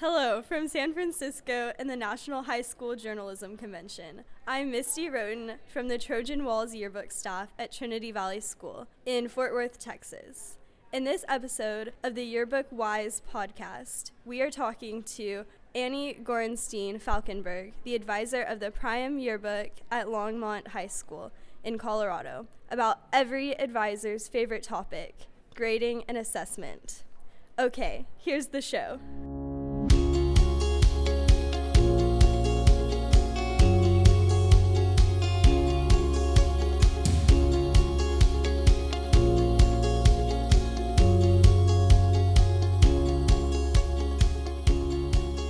Hello from San Francisco and the National High School Journalism Convention. I'm Misty Roten from the Trojan Walls yearbook staff at Trinity Valley School in Fort Worth, Texas. In this episode of the Yearbook Whys podcast, we are talking to Annie Gorenstein Falkenberg, the advisor of the Priam Yearbook at Longmont High School in Colorado, about every advisor's favorite topic grading and assessment. Okay, here's the show.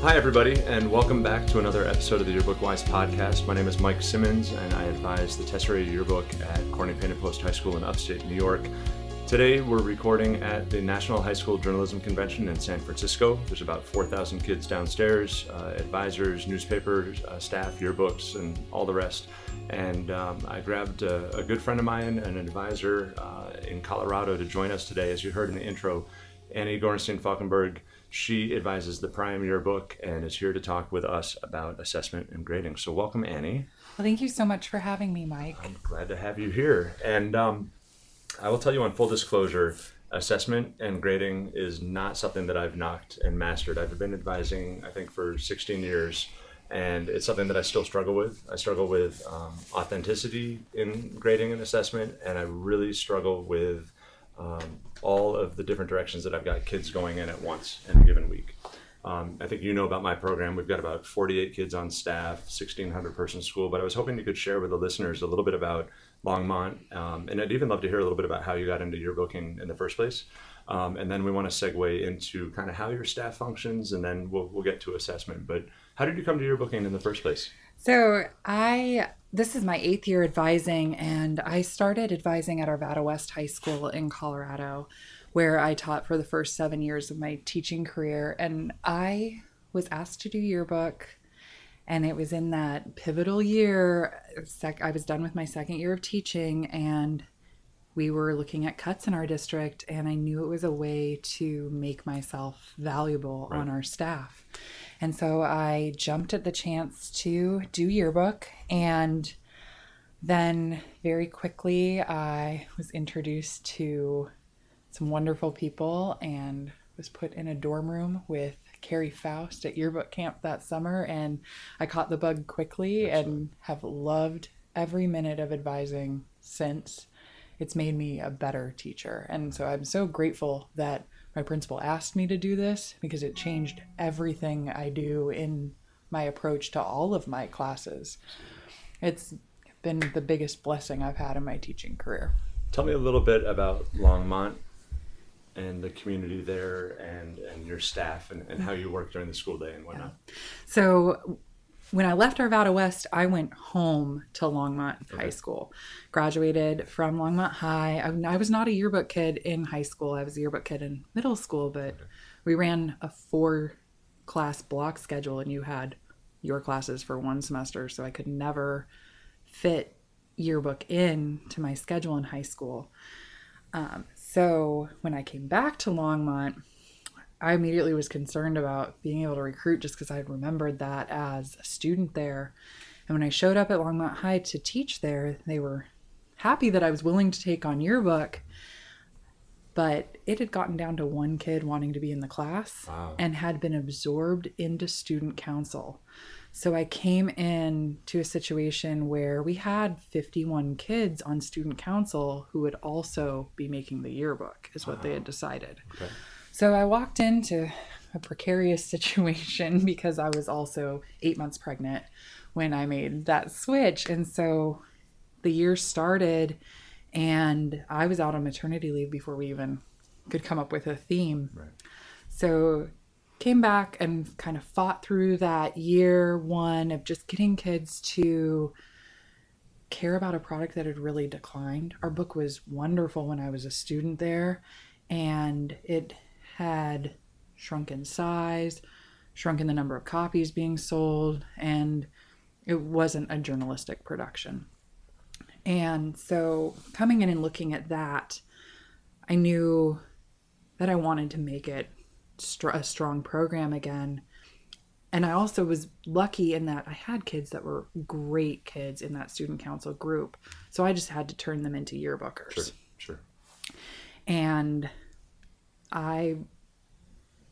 Hi, everybody, and welcome back to another episode of the Yearbook Whys podcast. My name is Mike Simmons, and I advise the Tesserae Yearbook at Corning Painted Post High School in upstate New York. Today, we're recording at the National High School Journalism Convention in San Francisco. There's about 4,000 kids downstairs, uh, advisors, newspapers, uh, staff, yearbooks, and all the rest. And um, I grabbed a, a, good friend of mine, an advisor uh, in Colorado, to join us today. As you heard in the intro, Annie Gorenstein Falkenberg she advises the Priam Yearbook and is here to talk with us about assessment and grading. So, welcome, Annie. Well, thank you so much for having me, Mike. I'm glad to have you here. And um, I will tell you on full disclosure, assessment and grading is not something that I've knocked and mastered. I've been advising, I think, for 16 years, and it's something that I still struggle with. I struggle with um, authenticity in grading and assessment, and I really struggle with um, all of the different directions that I've got kids going in at once in a given week. Um, I think you know about my program. We've got about 48 kids on staff, 1,600 person school. But I was hoping you could share with the listeners a little bit about Longmont, um, and I'd even love to hear a little bit about how you got into yearbooking in the first place. Um, and then we want to segue into kind of how your staff functions, and then we'll, we'll get to assessment. But how did you come to yearbooking in the first place? So I this is my eighth year advising, and I started advising at Arvada West High School in Colorado, where I taught for the first seven years of my teaching career. And I was asked to do yearbook, and it was in that pivotal year. Sec- I was done with my second year of teaching, and we were looking at cuts in our district, and I knew it was a way to make myself valuable right. on our staff. And so I jumped at the chance to do yearbook. And then very quickly, I was introduced to some wonderful people and was put in a dorm room with Carrie Faust at yearbook camp that summer. And I caught the bug quickly and have loved every minute of advising since. It's made me a better teacher. And so I'm so grateful that my principal asked me to do this because it changed everything I do in my approach to all of my classes. It's been the biggest blessing I've had in my teaching career. Tell me a little bit about Longmont and the community there and, and your staff and, and how you work during the school day and whatnot. Yeah. So when I left Arvada West, I went home to Longmont okay. High School. Graduated from Longmont High. I, I, was not a yearbook kid in high school. I was a yearbook kid in middle school, but okay. we ran a four class block schedule and you had your classes for one semester. So I could never fit yearbook in to my schedule in high school. Um, so when I came back to Longmont, I immediately was concerned about being able to recruit just because I remembered that as a student there. And when I showed up at Longmont High to teach there, they were happy that I was willing to take on yearbook. But it had gotten down to one kid wanting to be in the class wow. and had been absorbed into student council. So I came in to a situation where we had 51 kids on student council who would also be making the yearbook, is what they had decided. Okay. So I walked into a precarious situation because I was also eight months pregnant when I made that switch. And so the year started, and I was out on maternity leave before we even could come up with a theme. Right. So came back and kind of fought through that year one of just getting kids to care about a product that had really declined. Our book was wonderful when I was a student there, and it had shrunk in size, shrunk in the number of copies being sold, and it wasn't a journalistic production. And so, coming in and looking at that, I knew that I wanted to make it a strong program again. and I also was lucky in that I had kids that were great kids in that student council group. So I just had to turn them into yearbookers. Sure, sure. And I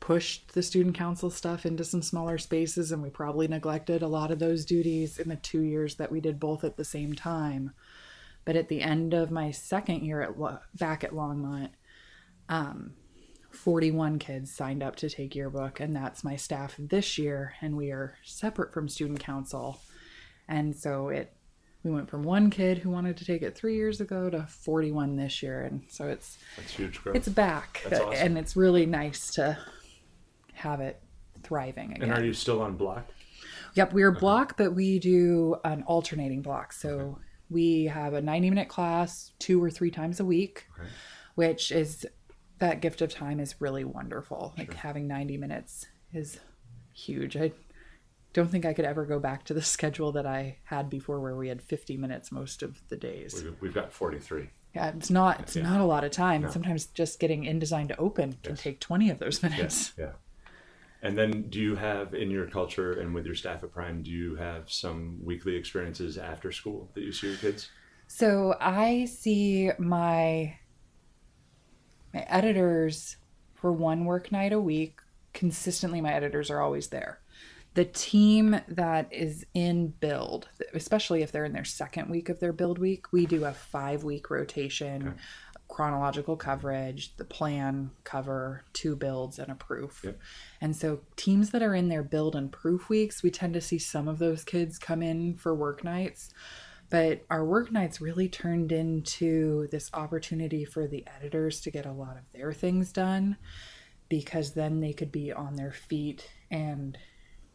pushed the student council stuff into some smaller spaces, and we probably neglected a lot of those duties in the two years that we did both at the same time. But at the end of my second year at back at Longmont, um, 41 kids signed up to take yearbook, and that's my staff this year. And we are separate from student council, and so it we went from one kid who wanted to take it three years ago to 41 this year, and so it's That's huge growth. it's back, awesome. and it's really nice to have it thriving again. and are you still on block? Yep, we're block, but we do an alternating block. So we have a 90 minute class two or three times a week, Okay. which is that gift of time is really wonderful. Like having 90 minutes is huge. I don't think I could ever go back to the schedule that I had before where we had 50 minutes most of the days. We've, we've got 43. Yeah, it's not it's Yeah. not a lot of time. No. Sometimes just getting InDesign to open can Yes. take 20 of those minutes. Yes. Yeah. And then do you have in your culture and with your staff at Priam, do you have some weekly experiences after school that you see your kids? So I see my my editors for one work night a week. Consistently, my editors are always there. The team that is in build, especially if they're in their second week of their build week, we do a five week rotation, chronological coverage, the plan, cover, two builds, and a proof. Yep. And so, teams that are in their build and proof weeks, we tend to see some of those kids come in for work nights but our work nights really turned into this opportunity for the editors to get a lot of their things done because then they could be on their feet and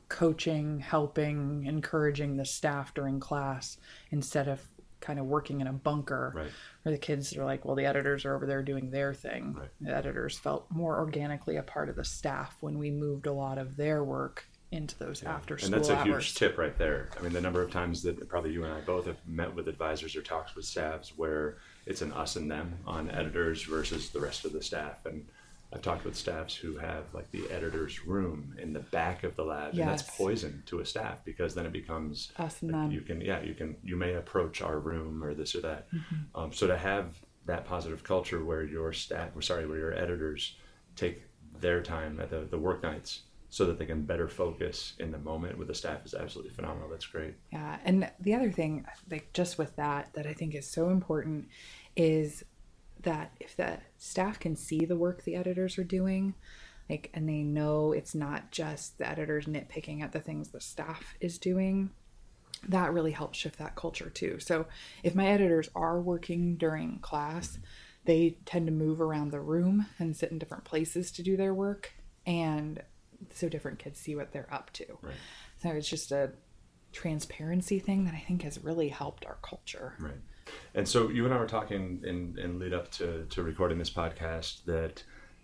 coaching, helping, encouraging the staff during class instead of kind of working in a bunker Right. where the kids are like, well, the editors are over there doing their thing. Right. The editors felt more organically a part of the staff when we moved a lot of their work into those after And school that's a hours. huge tip right there. I mean, the number of times that probably you and I both have met with advisors or talks with staffs where it's an us and them on editors versus the rest of the staff. And I've talked with staffs who have like the editor's room in the back of the lab, and that's poison to a staff because then it becomes Us and like. You can, yeah, you can, you may approach our room or this or that. Mm-hmm. Um, so to have that positive culture where your staff, or sorry, where your editors take their time at the, the work nights so that they can better focus in the moment with the staff is absolutely phenomenal. That's great. Yeah, and the other thing, like just with that, that I think is so important is that if the staff can see the work the editors are doing, like, and they know it's not just the editors nitpicking at the things the staff is doing, that really helps shift that culture too. So if my editors are working during class, they tend to move around the room and sit in different places to do their work, and so different kids see what they're up to. Right. So it's just a transparency thing that I think has really helped our culture. Right. And so you and I were talking in, in lead up to, to recording this podcast that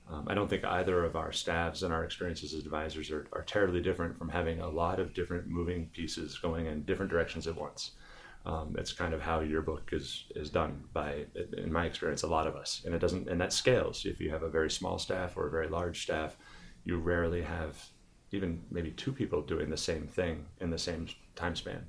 um, I don't think either of our staffs and our experiences as advisors are, are terribly different from having a lot of different moving pieces going in different directions at once. Um, it's kind of how your book is is done by, in my experience, a lot of us, and it doesn't, and that scales. If you have a very small staff or a very large staff, you rarely have even maybe two people doing the same thing in the same time span.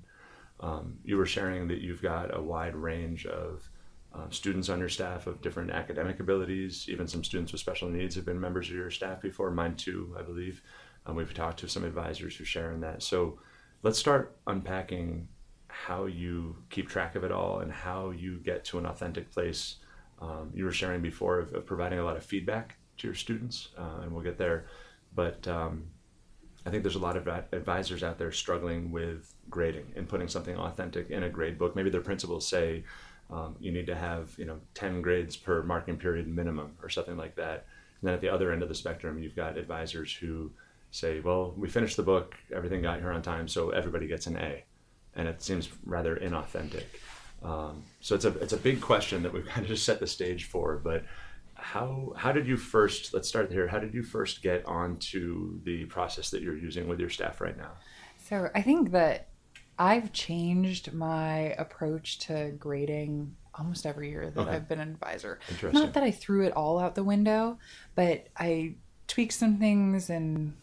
Um, you were sharing that you've got a wide range of um, students on your staff of different academic abilities. Even some students with special needs have been members of your staff before. Mine too, I believe. Um, we've talked to some advisors who share in that. So let's start unpacking how you keep track of it all and how you get to an authentic place. Um, you were sharing before of, of providing a lot of feedback to your students, uh, and we'll get there. But um, I think there's a lot of advisors out there struggling with grading and putting something authentic in a grade book. Maybe their principals say um, you need to have you know 10 grades per marking period minimum or something like that. And then at the other end of the spectrum, you've got advisors who say, well, we finished the book, everything got here on time, so everybody gets an A, and it seems rather inauthentic. Um, so it's a it's a big question that we've kind of just set the stage for, but how how did you first let's start here how did you first get onto the process that you're using with your staff right now So I think that I've changed my approach to grading almost every year that Okay. I've been an advisor. Interesting. Not that I threw it all out the window, but I tweaked some things and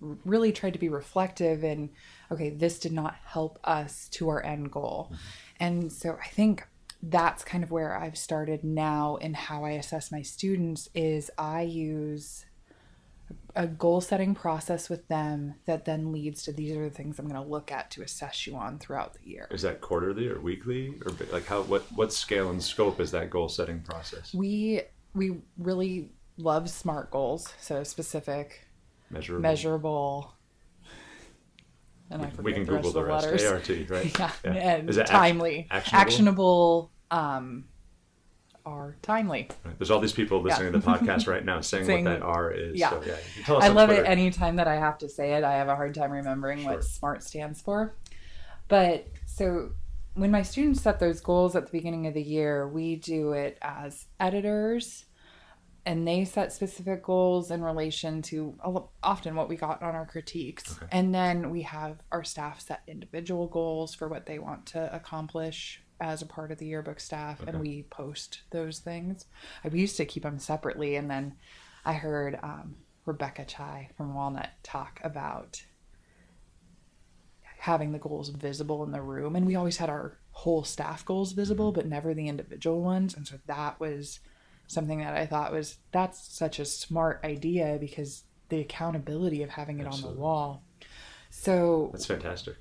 really tried to be reflective and okay, this did not help us to our end goal. Mm-hmm. And so I think that's kind of where I've started now in how I assess my students is I use a goal setting process with them that then leads to these are the things I'm going to look at to assess you on throughout the year. Is that quarterly or weekly or like how what what scale and scope is that goal setting process? We we really love SMART goals, so specific, Measurable. measurable, and I We can the Google of the the rest. letters. ART, right? Yeah, and Is it timely, actionable? actionable, um, are timely. Right. There's all these people listening to the podcast right now saying, Saying- what that R is. yeah. So, yeah. I love Twitter. it anytime that I have to say it. I have a hard time remembering Sure. what SMART stands for. But so when my students set those goals at the beginning of the year, we do it as editors and they set specific goals in relation to often what we got on our critiques. Okay. And then we have our staff set individual goals for what they want to accomplish as a part of the yearbook staff and we post those things. I used to keep them separately and then I heard um, Rebecca Chai from Walnut talk about having the goals visible in the room and we always had our whole staff goals visible but never the individual ones and so that was something that I thought was that's such a smart idea because the accountability of having it on the wall. So That's fantastic.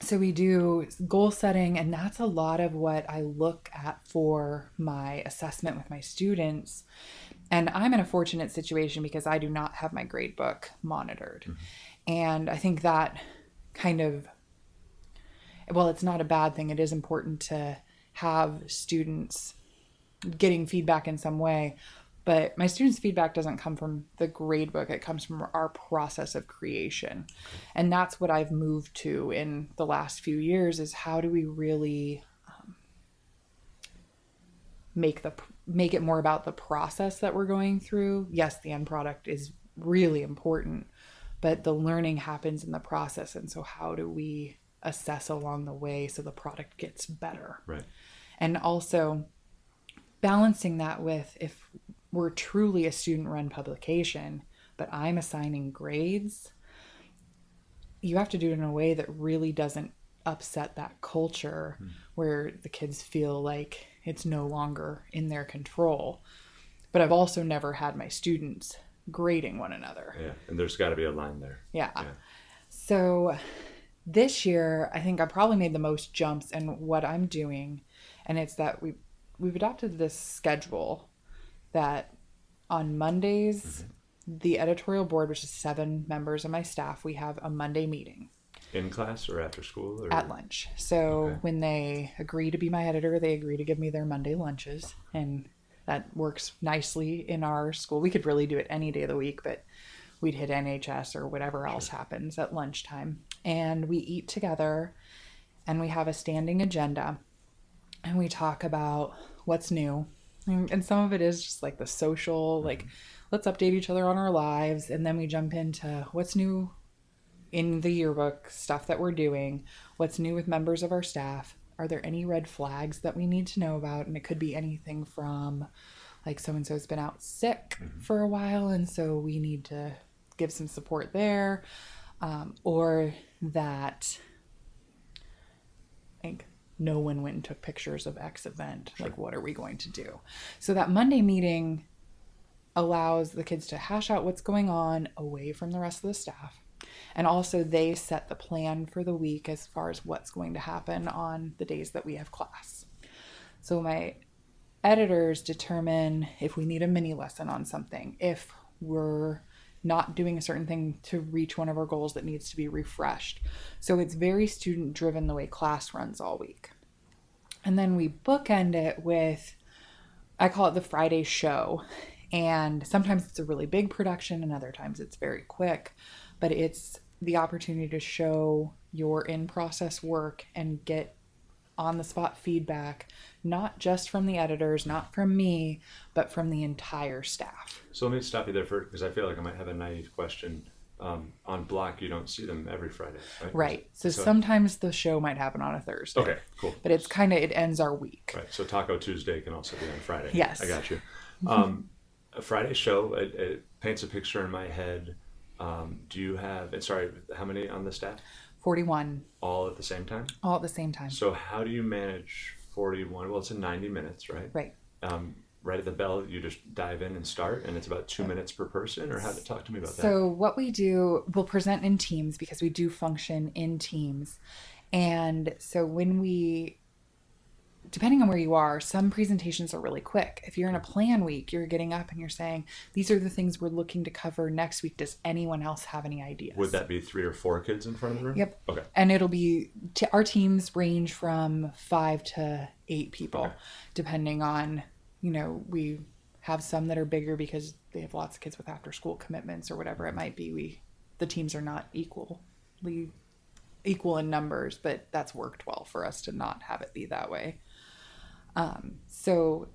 So we do goal setting and that's a lot of what I look at for my assessment with my students. And I'm in a fortunate situation because I do not have my grade book monitored. Mm-hmm. And I think that kind of well, it's not a bad thing. It is important to have students getting feedback in some way. But my students' feedback doesn't come from the grade book, it comes from our process of creation. And that's what I've moved to in the last few years is how do we really um, make the make it more about the process that we're going through. Yes, the end product is really important, but the learning happens in the process and so how do we assess along the way so the product gets better? Right. and also balancing that with if we're truly a student run publication but i'm assigning grades you have to do it in a way that really doesn't upset that culture hmm. where the kids feel like it's no longer in their control but i've also never had my students grading one another Yeah. And there's got to be a line there. yeah. Yeah. So this year, I think I probably made the most jumps in what I'm doing, and it's that we we've adopted this schedule that on Mondays, mm-hmm. the editorial board, which is seven members of my staff, we have a Monday meeting In class or after school? Or? at lunch. So Okay. when they agree to be my editor, they agree to give me their Monday lunches, and that works nicely in our school. We could really do it any day of the week, but we'd hit NHS or whatever else happens at lunchtime. And we eat together, and we have a standing agenda, and we talk about what's new. And and some of it is just like the social, like mm-hmm. let's update each other on our lives, and then we jump into what's new in the yearbook stuff that we're doing, what's new with members of our staff. Are there any red flags that we need to know about? And it could be anything from like so and so's been out sick mm-hmm. for a while, and so we need to give some support there, um, or that like no one went and took pictures of X event. Like, what are we going to do? So that Monday meeting allows the kids to hash out what's going on away from the rest of the staff. And also, they set the plan for the week as far as what's going to happen on the days that we have class. So, my editors determine if we need a mini lesson on something, if we're not doing a certain thing to reach one of our goals that needs to be refreshed. So, it's very student driven the way class runs all week. And then we bookend it with, I call it the Friday show. And sometimes it's a really big production, and other times it's very quick. But it's the opportunity to show your in process work and get on the spot feedback, not just from the editors, not from me, but from the entire staff. So let me stop you there for because I feel like I might have a naive question. Um, on block, you don't see them every Friday, right? Right. So, sometimes the show might happen on a Thursday. Okay, cool. But it's kind of, it ends our week. Right. So Taco Tuesday can also be on Friday. Yes. I got you. Um, a Friday show it, it paints a picture in my head Um, do you have? And sorry, how many on the staff? 41 All at the same time. all at the same time. So how do you manage forty-one? Well, it's in ninety minutes, right? Right. Um, right at the bell, you just dive in and start, and it's about two minutes per person. Or how to talk to me about that? So what we do, we'll present in teams because we do function in teams. And so when we depending on where you are, some presentations are really quick. If you're in a plan week, you're getting up and you're saying, "These are the things we're looking to cover next week. Does anyone else have any ideas?" Would that be three or four kids in front of the room? Yep. Okay. And it'll be t- our teams range from 5 to 8 people Okay. depending on, you know, we have some that are bigger because they have lots of kids with after school commitments or whatever it might be. We the teams are not equally equal in numbers, but that's worked well for us to not have it be that way. Um, so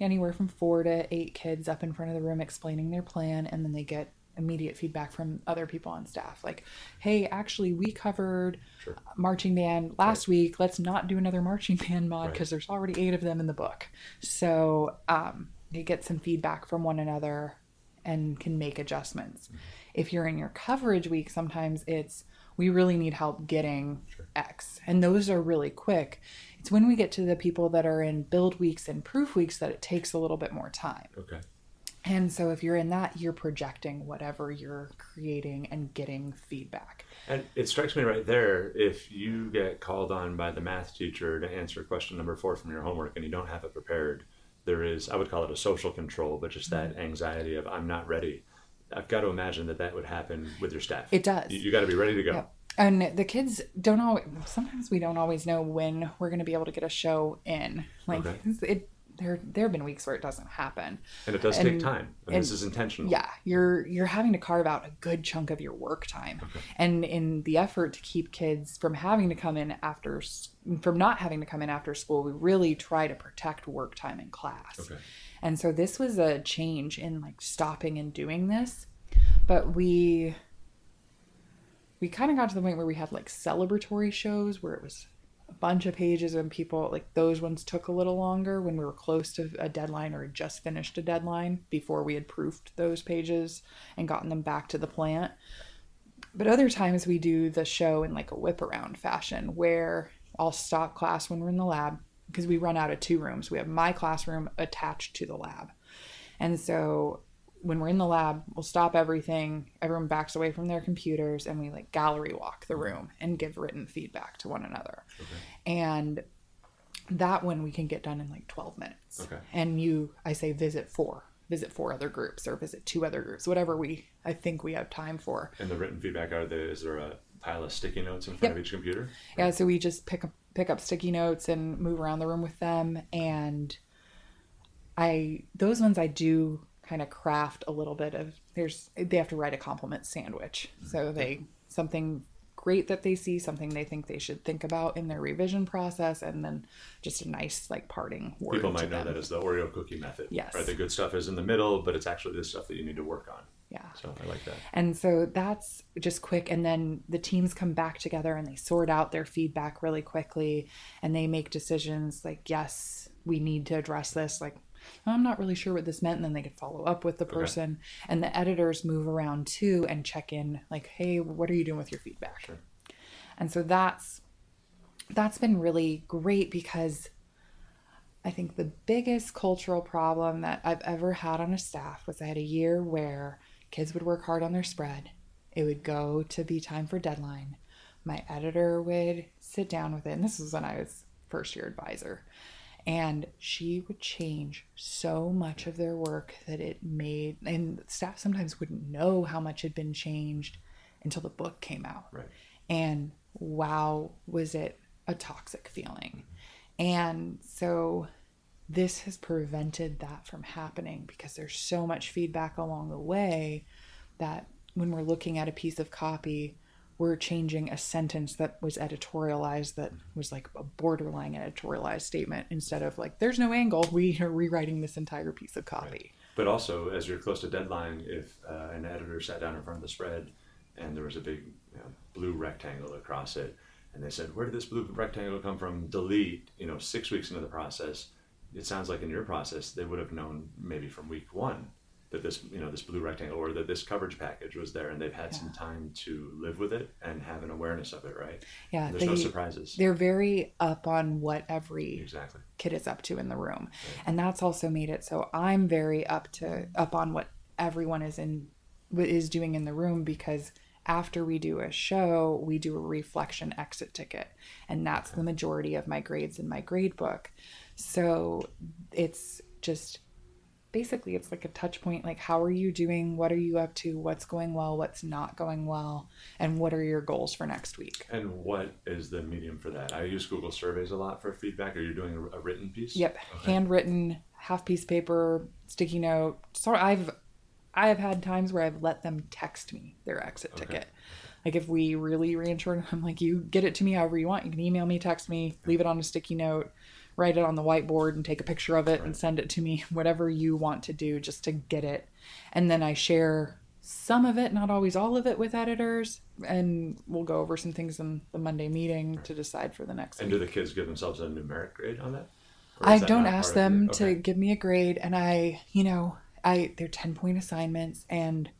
anywhere from four to eight kids up in front of the room explaining their plan, and then they get immediate feedback from other people on staff like hey actually we covered Sure. marching band last week. Let's not do another marching band mod Right. because there's already eight of them in the book. So um, they get some feedback from one another and can make adjustments. If you're in your coverage week sometimes it's we really need help getting x. And those are really quick it's when we get to the people that are in build weeks and proof weeks that it takes a little bit more time Okay. and so if you're in that you're projecting whatever you're creating and getting feedback And it strikes me right there if you get called on by the math teacher to answer question number four from your homework and you don't have it prepared, there is, I would call it a social control, but just Mm-hmm. that anxiety of I'm not ready. I've got to imagine that that would happen with your staff. It does. You, you got to be ready to go. Yep. And the kids don't always. Sometimes we don't always know when we're going to be able to get a show in. Like Okay. it, there there have been weeks where it doesn't happen. And it does take time. And, and- this is intentional. Yeah, you're you're having to carve out a good chunk of your work time, okay. and in the effort to keep kids from having to come in after from not having to come in after school, we really try to protect work time in class. Okay. And so this was a change in like stopping and doing this, but we we kind of got to the point where we had like celebratory shows where it was a bunch of pages and people like those ones took a little longer when we were close to a deadline or had just finished a deadline before we had proofed those pages and gotten them back to the plant. But other times we do the show in like a whip around fashion where I'll stop class when we're in the lab because we run out of two rooms. We have my classroom attached to the lab. And so when we're in the lab, we'll stop everything. Everyone backs away from their computers and we like gallery walk the mm-hmm. room and give written feedback to one another. Okay. And that one we can get done in like 12 minutes. Okay. And you, I say visit four, visit four other groups or visit two other groups, whatever we, I think we have time for. And the written feedback are there, is there a pile of sticky notes in front Yep. of each computer? Yeah, so we just pick up pick up sticky notes and move around the room with them and I those ones I do kind of craft a little bit of there's they have to write a compliment sandwich. So they something great that they see, something they think they should think about in their revision process and then just a nice like parting word. People might know them. that as the Oreo cookie method. Yes. Right. The good stuff is in the middle, but it's actually the stuff that you need to work on. Yeah. So I like that. And so that's just quick. And then the teams come back together and they sort out their feedback really quickly and they make decisions like, yes, we need to address this. Like, I'm not really sure what this meant. And then they could follow up with the person. And the editors move around too and check in, like, hey, what are you doing with your feedback? Sure. And so that's that's been really great because I think the biggest cultural problem that I've ever had on a staff was I had a year where kids would work hard on their spread. It would go to be time for deadline. My editor would sit down with it, and this was when I was first year advisor. And she would change so much of their work that it made, and staff sometimes wouldn't know how much had been changed until the book came out. Right. And wow, was it a toxic feeling. And so this has prevented that from happening because there's so much feedback along the way that when we're looking at a piece of copy, we're changing a sentence that was editorialized that was like a borderline editorialized statement instead of like there's no angle we are rewriting this entire piece of copy But also, as you're close to deadline, if uh, an editor sat down in front of the spread and there was a big you know, blue rectangle across it, and they said, "Where did this blue rectangle come from?" Delete. You know, six weeks into the process, it sounds like in your process they would have known maybe from week one that this you know this blue rectangle or that this coverage package was there and they've had some time to live with it and have an awareness of it right? Yeah, there's no surprises. They're very up on what every exactly. kid is up to in the room. And that's also made it so i'm very up to up on what everyone is in what is doing in the room because after we do a show we do a reflection exit ticket. And that's the majority of my grades in my grade book. So it's just basically it's like a touch point like how are you doing? What are you up to? What's going well? What's not going well? And what are your goals for next week? And what is the medium for that? I use google surveys a lot for feedback. Are you doing a, written piece? Yep, Okay. handwritten, half piece paper, sticky note. So I've I have had times where I've let them text me their exit Okay. ticket. Like if we really short, I'm like, you get it to me however you want. You can email me, text me, leave it on a sticky note, write it on the whiteboard, and take a picture of it and send it to me. Whatever you want to do, just to get it. And then I share some of it, not always all of it, with editors, and we'll go over some things in the Monday meeting to decide for the next. and week. do the kids give themselves a numeric grade on that I that don't ask them your- to give me a grade, and I, you know, I they're ten point assignments, and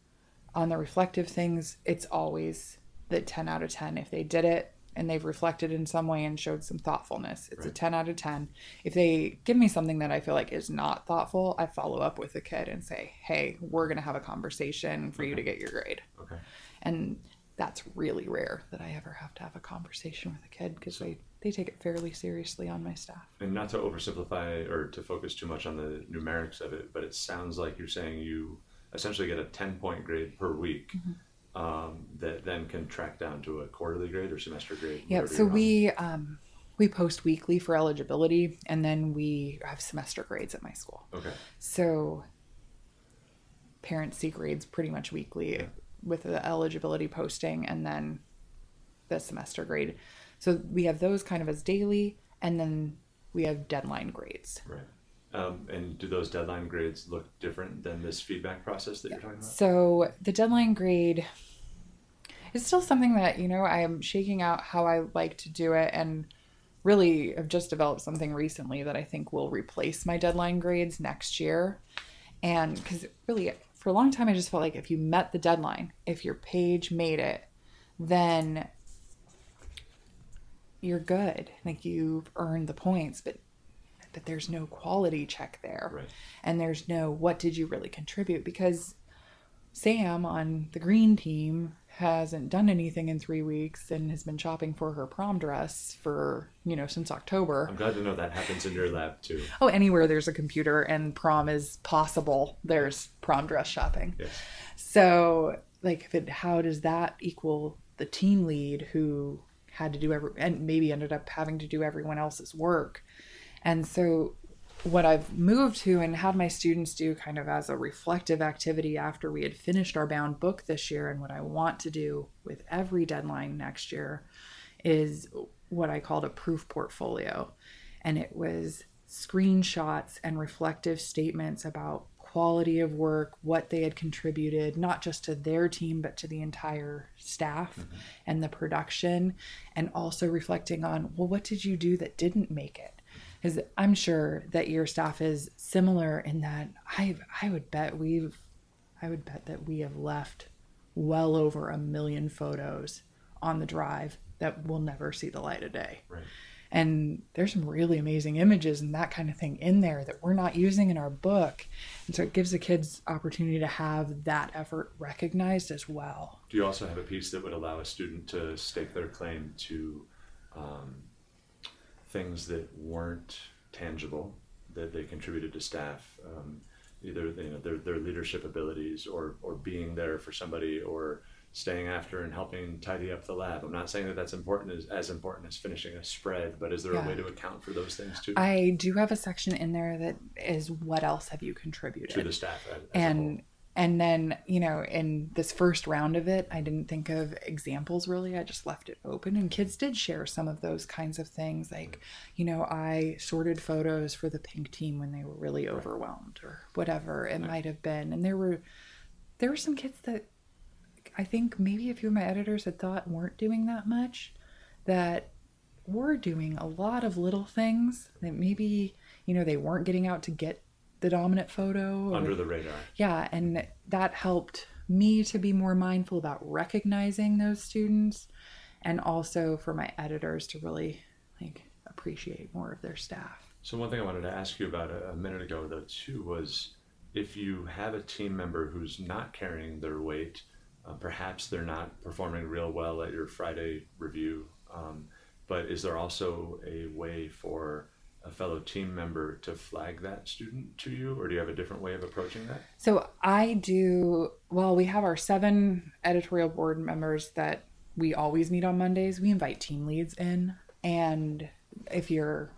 on the reflective things, it's always the ten out of ten. If they did it and they've reflected in some way and showed some thoughtfulness, it's a ten out of ten. If they give me something that I feel like is not thoughtful, I follow up with the kid and say, "Hey, we're gonna have a conversation for you to get your grade." okay And that's really rare that I ever have to have a conversation with a kid because they they take it fairly seriously on my staff. and not to oversimplify or to focus too much on the numerics of it, but it sounds like you're saying you essentially get a 10 point grade per week Mm-hmm. Um, that then can track down to a quarterly grade or semester grade. Yeah, so we um, we post weekly for eligibility, and then we have semester grades at my school. Okay. So parents see grades pretty much weekly Yeah. with the eligibility posting, and then the semester grade. So we have those kind of as daily, and then we have deadline grades. Right. Um, and do those deadline grades look different than this feedback process that you're talking about? So the deadline grade is still something that, you know, I'm shaking out how I like to do it and really have just developed something recently that I think will replace my deadline grades next year. And because really, for a long time, I just felt like if you met the deadline, if your page made it, then you're good. Like you've earned the points, but but there's no quality check there Right. and there's no what did you really contribute because Sam on the green team hasn't done anything in three weeks and has been shopping for her prom dress for you know since October. I'm glad to know that happens in your lab too. Oh, anywhere there's a computer and prom is possible, there's prom dress shopping. Yes. So, like, if it, how does that equal the team lead who had to do every and maybe ended up having to do everyone else's work? And so, what I've moved to and had my students do kind of as a reflective activity after we had finished our bound book this year, and what I want to do with every deadline next year is what I called a proof portfolio. And it was screenshots and reflective statements about quality of work, what they had contributed, not just to their team, but to the entire staff mm-hmm. and the production, and also reflecting on, well, what did you do that didn't make it? Because I'm sure that your staff is similar in that I I would bet we've I would bet that we have left well over a million photos on the drive that will never see the light of day. Right. And there's some really amazing images and that kind of thing in there that we're not using in our book. And so it gives the kids opportunity to have that effort recognized as well. Do you also have a piece that would allow a student to stake their claim to um, things that weren't tangible that they contributed to staff, um, either you know their, their leadership abilities or or being there for somebody or staying after and helping tidy up the lab. I'm not saying that that's important as, as important as finishing a spread, but is there Yeah. a way to account for those things too I do have a section in there that is what else have you contributed? to the staff as, as and? And then you know in this first round of it i didn't think of examples really. I just left it open. And kids did share some of those kinds of things. Like you know i sorted photos for the pink team when they were really overwhelmed or whatever it might have been. And there were there were some kids that i think maybe a few of my editors had thought weren't doing that much that were doing a lot of little things that maybe you know they weren't getting out to get the dominant photo. or- Under the radar. yeah, and that helped me to be more mindful about recognizing those students and also for my editors to really like appreciate more of their staff. So one thing I wanted to ask you about a, a minute ago, though, too, was if you have a team member who's not carrying their weight, uh, perhaps they're not performing real well at your Friday review. Um, but is there also a way for a fellow team member to flag that student to you, or do you have a different way of approaching that? So I do well, we have our seven editorial board members that we always meet on Mondays. We invite team leads in and if you're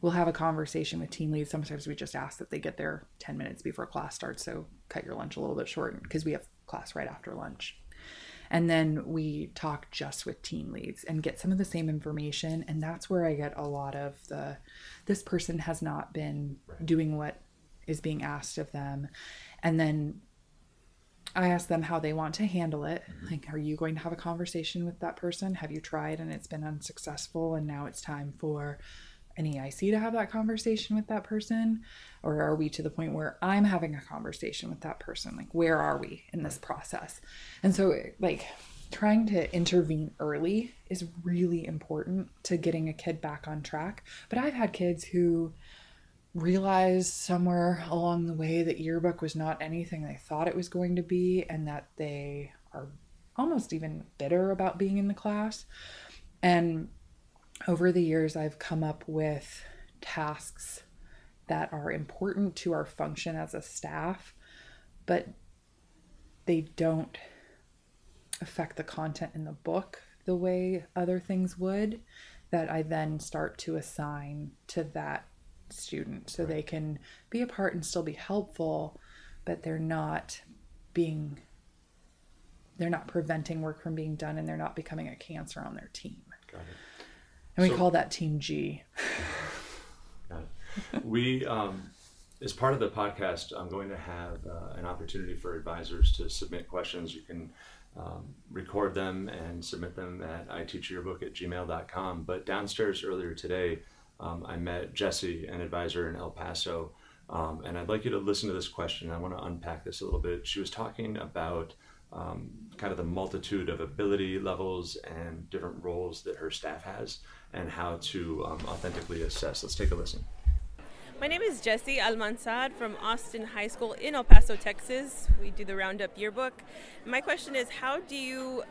we'll have a conversation with team leads. Sometimes we just ask that they get there 10 minutes before class starts, so cut your lunch a little bit short because we have class right after lunch. And then we talk just with team leads and get some of the same information. And that's where I get a lot of the this person has not been doing what is being asked of them. And then I ask them how they want to handle it. Mm-hmm. Like, are you going to have a conversation with that person? Have you tried and it's been unsuccessful? And now it's time for an EIC to have that conversation with that person? Or are we to the point where I'm having a conversation with that person? Like, where are we in this process? And so, like, trying to intervene early is really important to getting a kid back on track. But I've had kids who realized somewhere along the way that yearbook was not anything they thought it was going to be and that they are almost even bitter about being in the class. And over the years, I've come up with tasks that are important to our function as a staff, but they don't affect the content in the book the way other things would that I then start to assign to that student so they can be a part and still be helpful but they're not being they're not preventing work from being done and they're not becoming a cancer on their team Got it. And we So- call that team g we, um, as part of the podcast, I'm going to have uh, an opportunity for advisors to submit questions. You can um, record them and submit them at iteachyearbook at gmail.com. But downstairs earlier today, um, I met Jesse, an advisor in El Paso, um, and I'd like you to listen to this question. I want to unpack this a little bit. She was talking about um, kind of the multitude of ability levels and different roles that her staff has and how to um, authentically assess. Let's take a listen. My name is Jesse Almansad from Austin High School in El Paso, Texas. We do the Roundup yearbook. My question is how do you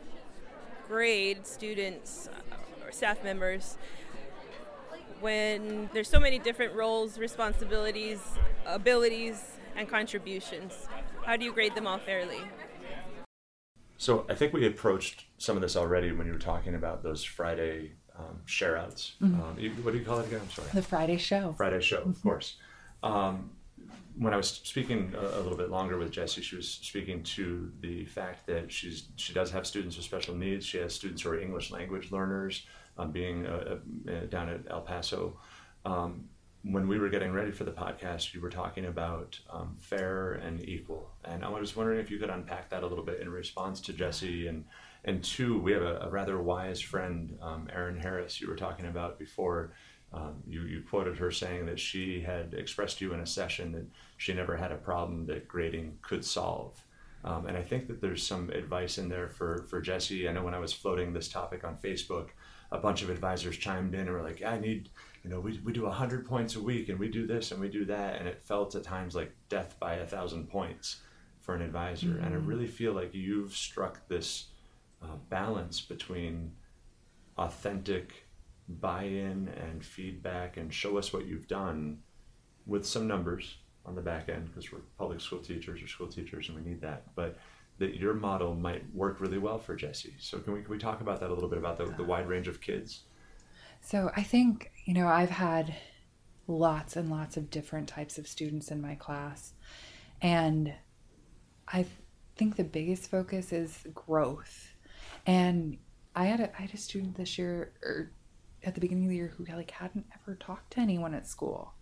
grade students uh, or staff members when there's so many different roles, responsibilities, abilities, and contributions? How do you grade them all fairly? So I think we approached some of this already when you were talking about those Friday um, share outs. Um, what do you call it again? I'm sorry. the friday show Friday show, of course. Um, when I was speaking a, a little bit longer with Jessie, she was speaking to the fact that she's she does have students with special needs. She has students who are English language learners, um, being uh, uh, down at El Paso. Um, when we were getting ready for the podcast, you were talking about um, fair and equal, and I was wondering if you could unpack that a little bit in response to Jesse. And and two, we have a, a rather wise friend, um, Erin Harris. You were talking about before. Um, you, you quoted her saying that she had expressed to you in a session that she never had a problem that grading could solve. Um, and I think that there's some advice in there for, for Jesse. I know when I was floating this topic on Facebook, a bunch of advisors chimed in and were like, yeah, I need, you know, we, we do 100 points a week and we do this and we do that. And it felt at times like death by a thousand points for an advisor. And I really feel like you've struck this uh, balance between authentic buy-in and feedback and show us what you've done with some numbers on the back end because we're public school teachers or school teachers and we need that but that your model might work really well for jesse so can we, can we talk about that a little bit about the, the wide range of kids So I think, you know, I've had lots and lots of different types of students in my class. And I think the biggest focus is growth. And I had a, I had a student this year or at the beginning of the year who like hadn't ever talked to anyone at school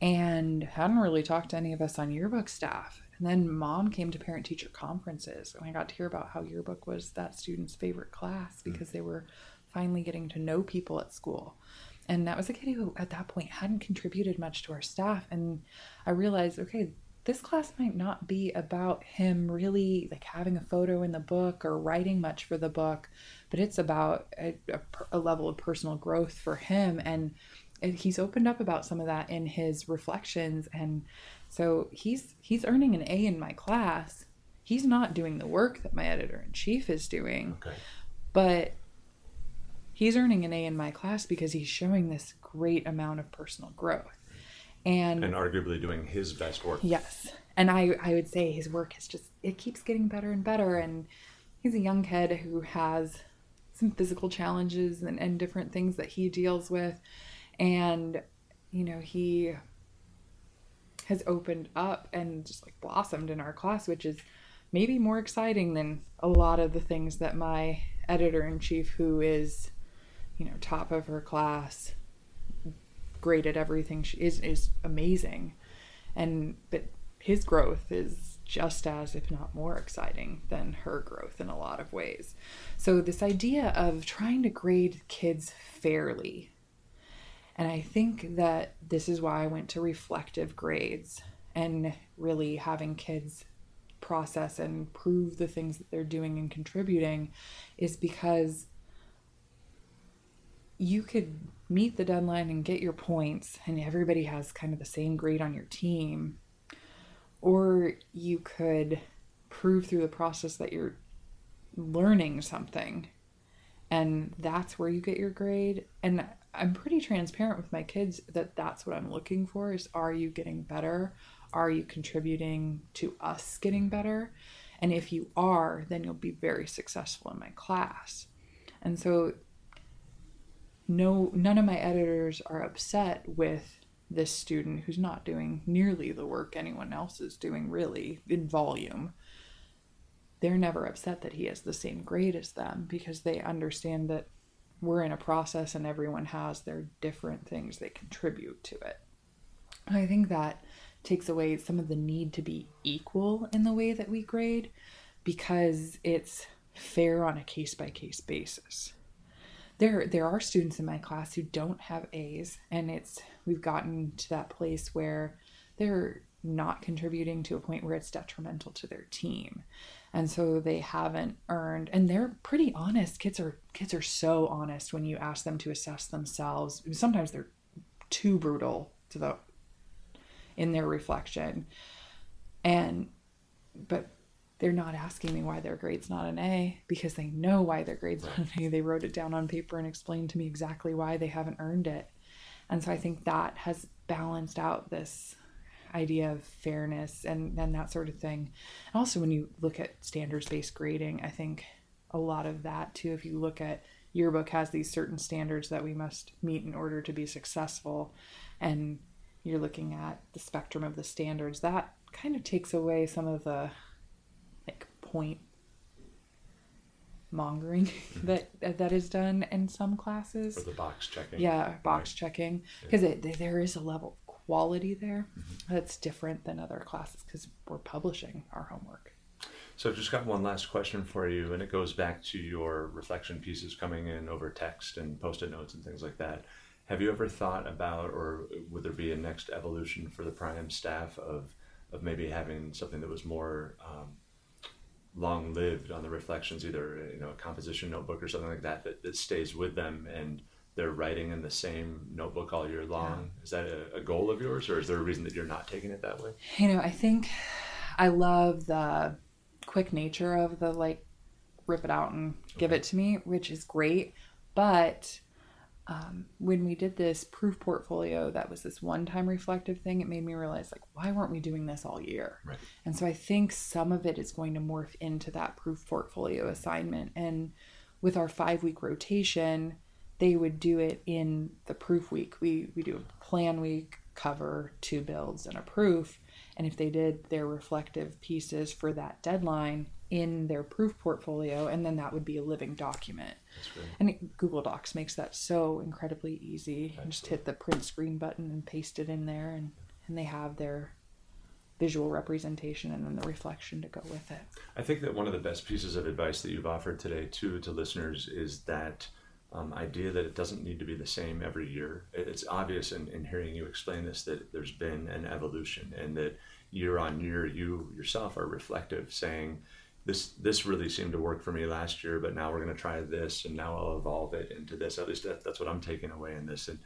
and hadn't really talked to any of us on yearbook staff. And then mom came to parent teacher conferences and I got to hear about how yearbook was that student's favorite class hmm. because they were finally getting to know people at school. And that was a kid who at that point hadn't contributed much to our staff. And I realized, okay, this class might not be about him really like having a photo in the book or writing much for the book, but it's about a, a, a level of personal growth for him. And he's opened up about some of that in his reflections. And so he's he's earning an A in my class. He's not doing the work that my editor in chief is doing. Okay. But he's earning an A in my class because he's showing this great amount of personal growth and and arguably doing his best work. Yes, and I I would say his work is just it keeps getting better and better, and he's a young kid who has some physical challenges and, and different things that he deals with, and you know he has opened up and just like blossomed in our class, which is maybe more exciting than a lot of the things that my editor in chief, who is, you know, top of her class, great at everything. She is is amazing. And but his growth is just as if not more exciting than her growth in a lot of ways. So this idea of trying to grade kids fairly. And i think that this is why i went to reflective grades and really having kids process and prove the things that they're doing and contributing is because you could meet the deadline and get your points, and everybody has kind of the same grade on your team. Or you could prove through the process that you're learning something, and that's where you get your grade. And I'm pretty transparent with my kids that that's what I'm looking for is are you getting better? Are you contributing to us getting better? And if you are, then you'll be very successful in my class. And so no none of my editors are upset with this student who's not doing nearly the work anyone else is doing really in volume. They're never upset that he has the same grade as them because they understand that we're in a process and everyone has their different things they contribute to it. I think that takes away some of the need to be equal in the way that we grade because it's fair on a case by case basis there there are students in my class who don't have A's and it's we've gotten to that place where they're not contributing to a point where it's detrimental to their team. And so they haven't earned and they're pretty honest. Kids are kids are so honest when you ask them to assess themselves. Sometimes they're too brutal to the in their reflection. And but they're not asking me why their grade's not an A because they know why their grade's not an A. They wrote it down on paper and explained to me exactly why they haven't earned it. And so I think that has balanced out this idea of fairness and, and that sort of thing. And also, when you look at standards based grading, I think a lot of that too, if you look at yearbook has these certain standards that we must meet in order to be successful, and you're looking at the spectrum of the standards, that kind of takes away some of the point mongering that that is done in some classes. Or the box checking. Yeah, box right. checking because yeah. there is a level of quality there mm-hmm. that's different than other classes because we're publishing our homework. So I've just got one last question for you, and it goes back to your reflection pieces coming in over text and post-it notes and things like that. Have you ever thought about, or would there be a next evolution for the Priam staff of of maybe having something that was more um, long lived on the reflections, either you know a composition notebook or something like that that, that stays with them and they're writing in the same notebook all year long. Yeah. Is that a, a, goal of yours, or is there a reason that you're not taking it that way? You know, I think I love the quick nature of the like rip it out and give okay. it to me, which is great. But um, when we did this proof portfolio that was this one-time reflective thing it made me realize like why weren't we doing this all year? Right. and so i think some of it is going to morph into that proof portfolio assignment. And with our five week rotation they would do it in the proof week. We we do a plan week cover two builds and a proof. And if they did their reflective pieces for that deadline in their proof portfolio and then that would be a living document. And it, google docs makes that so incredibly easy. Just hit the print screen button and paste it in there and, and they have their visual representation and then the reflection to go with it. I think that one of the best pieces of advice that you've offered today too to listeners is that um, idea that it doesn't need to be the same every year. It's obvious in, in hearing you explain this that there's been an evolution and that year on year you yourself are reflective, saying, this this really seemed to work for me last year, but now we're going to try this, and now I'll evolve it into this. At least that, that's what I'm taking away in this, and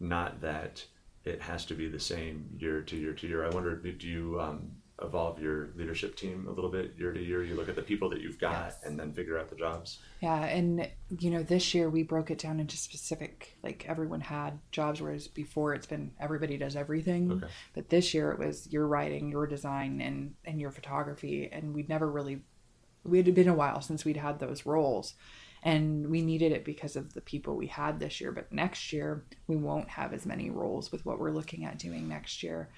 not that it has to be the same year to year to year. I wonder, do you um, evolve your leadership team a little bit year to year? You look at the people that you've got Yes. and then figure out the jobs. Yeah, and you know, this year we broke it down into specific like everyone had jobs whereas before it's been everybody does everything. Okay. But this year it was your writing, your design and and your photography and we'd never really we had been a while since we'd had those roles and we needed it because of the people we had this year but next year we won't have as many roles with what we're looking at doing next year.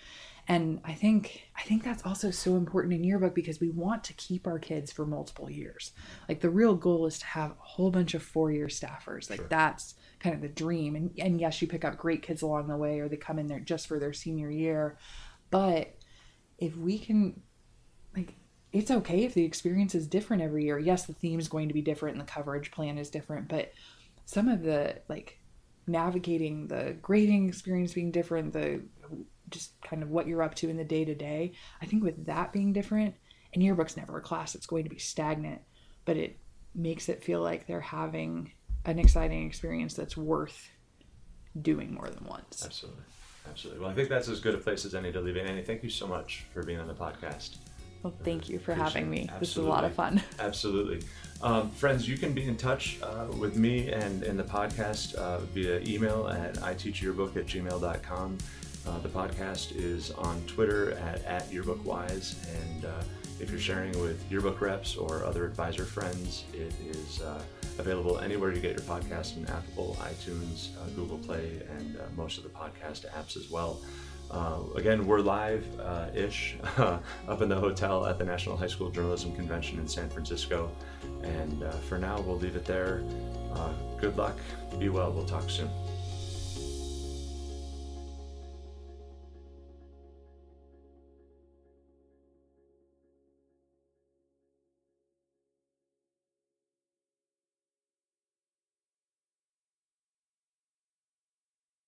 And i think i think that's also so important in yearbook because we want to keep our kids for multiple years. Like the real goal is to have a whole bunch of four year staffers. Like Sure. that's kind of the dream. And, and yes you pick up great kids along the way or they come in there just for their senior year but if we can like it's okay if the experience is different every year yes the theme is going to be different and the coverage plan is different but some of the like navigating the grading experience being different the just kind of what you're up to in the day to day i think with that being different and yearbook's never a class that's going to be stagnant but it makes it feel like they're having an exciting experience that's worth doing more than once Absolutely. Absolutely. Well, I think that's as good a place as any to leave it. Annie, thank you so much for being on the podcast. Well thank you for Appreciate having me it. this is a lot of fun Absolutely. Um, friends, you can be in touch uh, with me and in the podcast uh, via email at iteachyearbook at gmail.com. Uh, the podcast is on Twitter at, at YearbookWhys. And uh, if you're sharing with yearbook reps or other advisor friends, it is uh, available anywhere you get your podcast in Apple, iTunes, uh, Google Play, and uh, most of the podcast apps as well. Uh, again, we're live uh, ish up in the hotel at the National High School Journalism Convention in San Francisco. And uh, for now, we'll leave it there. Uh, good luck. Be well. We'll talk soon.